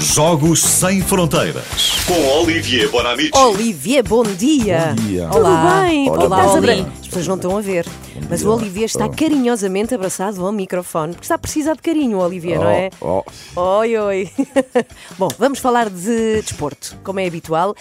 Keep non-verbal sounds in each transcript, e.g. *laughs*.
Jogos Sem Fronteiras. Com Olivier Bonamici. Olivier, bom dia. Bom dia. Olá. Tudo bem? Olá, Como estás, Oli. André? As pessoas não estão a ver, mas dia. o Olivier está Oh. carinhosamente abraçado ao microfone, porque está a precisar de carinho, o Olivier, não é? Oh, Oi, oi. *laughs* Bom, vamos falar de desporto, como é habitual.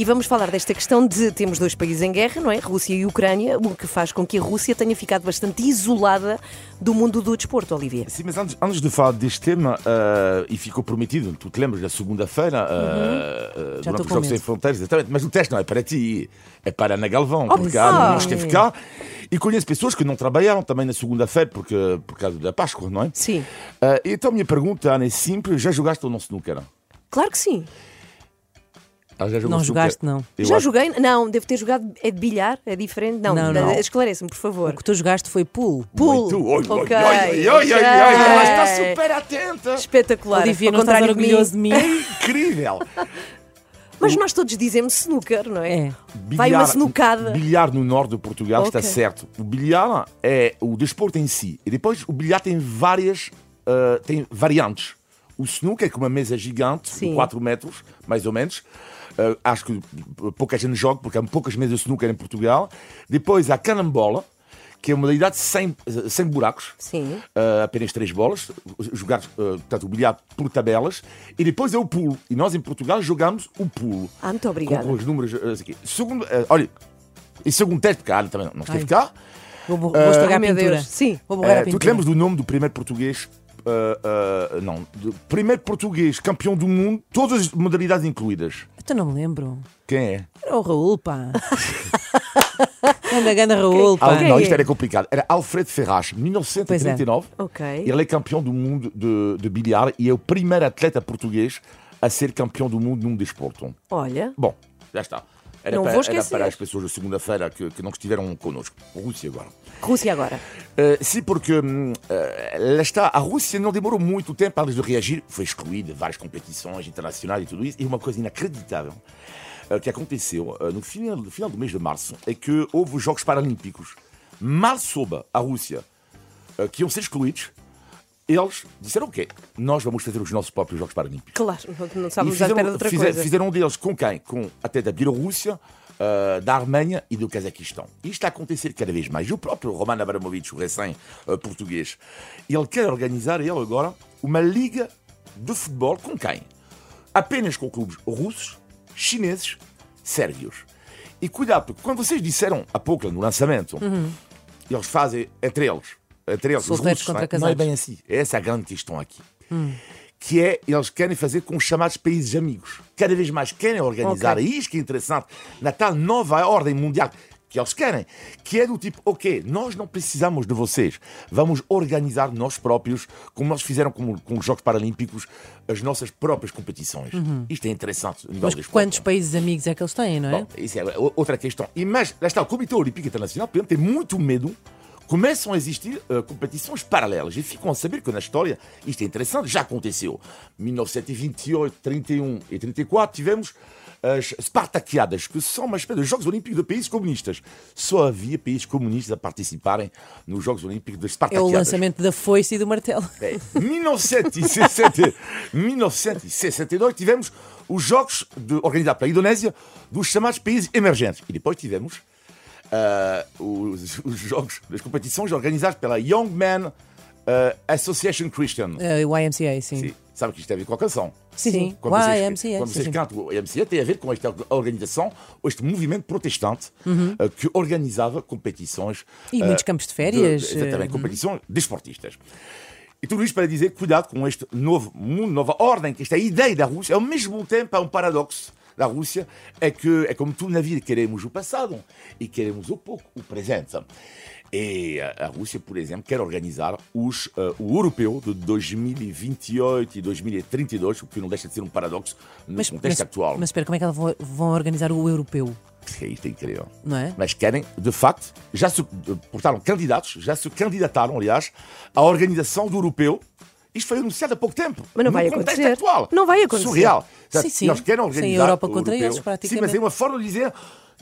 E vamos falar desta questão de temos dois países em guerra, não é? Rússia e Ucrânia, o que faz com que a Rússia tenha ficado bastante isolada do mundo do desporto, Olivier. Sim, mas antes, antes de falar deste tema, eh, e ficou prometido, tu te lembras da segunda-feira, eh, Uhum. Já estou os com Jogos Sem. Fronteiras, exatamente, mas o teste não é para ti, é para Ana Galvão, Oh, porque a Ana não esteve cá. E conheço pessoas que não trabalharam também na segunda-feira porque, por causa da Páscoa, não é? Sim, Eh, então a minha pergunta, Ana, é simples: já jogaste ou não snooker? claro que sim. Ah, já Não jogaste, não. Eu Já acho- joguei, não, devo ter jogado, é de bilhar, é diferente? Não, Não, não. esclarece-me, por favor. O que tu jogaste foi pool. Pool. Muito. Oi, Ok, oi, oi, oi, oi, ela está super atenta. Espetacular. Olivia, ao não estás contrário de mim. orgulhoso de mim? Incrível. *laughs* Mas nós todos dizemos snooker, não é? É. Vai uma snookada. Bilhar no norte de Portugal Ok. está certo. O bilhar é o desporto em si. E depois o bilhar tem várias ah, tem variantes. O snooker é com uma mesa gigante, Sim. de 4 metros, mais ou menos. Ah, acho que pouca gente joga, porque há poucas mesas de snooker em Portugal. Depois há a canambola, que é uma modalidade sem, sem buracos. Sim. Uh, apenas três bolas, jogar uh, portanto, o bilhar por tabelas, e depois é o pulo. E nós em Portugal jogamos o pulo. Ah, muito obrigada. Com, com os números uh, aqui. Segundo, uh, olha, e segundo teste, porque a Ana também não esteve Ai. cá. Vou, vou estragar Ai, a pintura. Sim. Vou borrar a Uh, tu te pintura. lembras do nome do primeiro português? Uh, uh, não, primeiro português campeão do mundo, todas as modalidades incluídas. Então não me lembro. Quem é? Era o Raul, pá. Anda, *laughs* ganda Raul, Ah, pá. Quem não, é? isto era complicado. Era Alfredo Ferraz, 1939. Ok. Ele é campeão do mundo de, de bilhar e é o primeiro atleta português a ser campeão do mundo num desporto. Olha, Bom, já está. Era, Não para, vou era esquecer. para as pessoas da segunda-feira que, que não estiveram connosco. Rússia agora. Rússia agora. Uh, sim, porque uh, lá está, a Rússia não demorou muito tempo antes de reagir. Foi excluída de várias competições internacionais e tudo isso. E uma coisa inacreditável uh, que aconteceu no, final, no final do mês de março é que houve os Jogos Paralímpicos. Mal soube a Rússia que iam ser excluídos. Eles disseram o quê? Nós vamos fazer os nossos próprios Jogos Paralímpicos. Claro, não- estávamos à espera de outra fizer- coisa. fizeram deles com quem? Com até da Bielorrússia, ah, da Arménia e do Cazaquistão. Isto está a acontecer cada vez mais. E o próprio Roman Abramovich, o recém-português, ele quer organizar, ele agora, uma liga de futebol com quem? Apenas com clubes russos, chineses, sérvios. E cuidado, porque quando vocês disseram há pouco, no lançamento, eles fazem entre eles, os Solteiros russos, não é? contra não é casados. bem assim. Essa é a grande questão aqui. Que é, eles querem fazer com os chamados países amigos. Cada vez mais querem organizar, Ok. e isto que é interessante, na tal nova ordem mundial que eles querem, que é do tipo, ok, nós não precisamos de vocês, vamos organizar nós próprios, como nós fizeram com, com os Jogos Paralímpicos, as nossas próprias competições. Isto é interessante. Mas quantos países amigos é que eles têm, não é? Bom, isso é outra questão. E mas, lá está, o Comitê Olímpico Internacional, por exemplo, tem muito medo. Começam a existir eh, competições paralelas e ficam a saber que na história isto é interessante, já aconteceu. 1928, 31 e 34 tivemos as Spartaquiadas, que são uma espécie de Jogos Olímpicos de países comunistas. Só havia países comunistas a participarem nos Jogos Olímpicos das É o lançamento da foice e do martelo. É, 1960, 1962 *laughs* tivemos os Jogos de, organizados pela Indonésia dos chamados países emergentes. E depois tivemos ah, os, *laughs* os Jogos das competições organizados pela Young Men ah, Association Christian. Eh, O YMCA, sim. Sim, sabe que isto tem a ver com a canção. Sim, sim. Quando vocês, YMCA. quando vocês sim. cantam o YMCA, tem a ver com esta organização, ou este movimento protestante Uhum. eh, que organizava competições. E muitos campos de férias, de- exatamente, eh, competições desportistas. E tudo isto para dizer, cuidado com este novo mundo, nova ordem, que esta ideia da Rússia, ao mesmo tempo há um paradoxo da Rússia, é que é como tudo na vida, queremos o passado e queremos o pouco, o presente. E a Rússia, por exemplo, quer organizar os, eh, o europeu de 2028 e 2032, o que não deixa de ser um paradoxo no Mas, contexto mas, atual. mas espera, como é que eles vão, vão organizar o europeu? É isto é incrível. Não é? Mas querem, de facto, já se eh, portaram candidatos, já se candidataram, aliás, à organização do europeu. Isto foi anunciado há pouco tempo. Mas não vai acontecer. atual. Não vai acontecer. Surreal. Sim, sim. Eles querem Sem organizar Europa contra europeu. eles, Sim, praticamente. mas é uma forma de dizer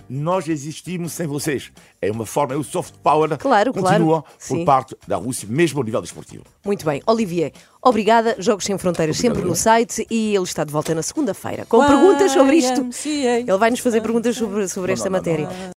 nós existimos sem vocês. É uma forma, é o soft power Claro, continua claro. por Sim. parte da Rússia, mesmo ao nível desportivo. Muito bem. Olivier, obrigada. Jogos Sem Fronteiras sempre no site e ele está de volta na segunda-feira com perguntas sobre isto. Ele vai nos fazer perguntas sobre, sobre esta não, não, não. matéria.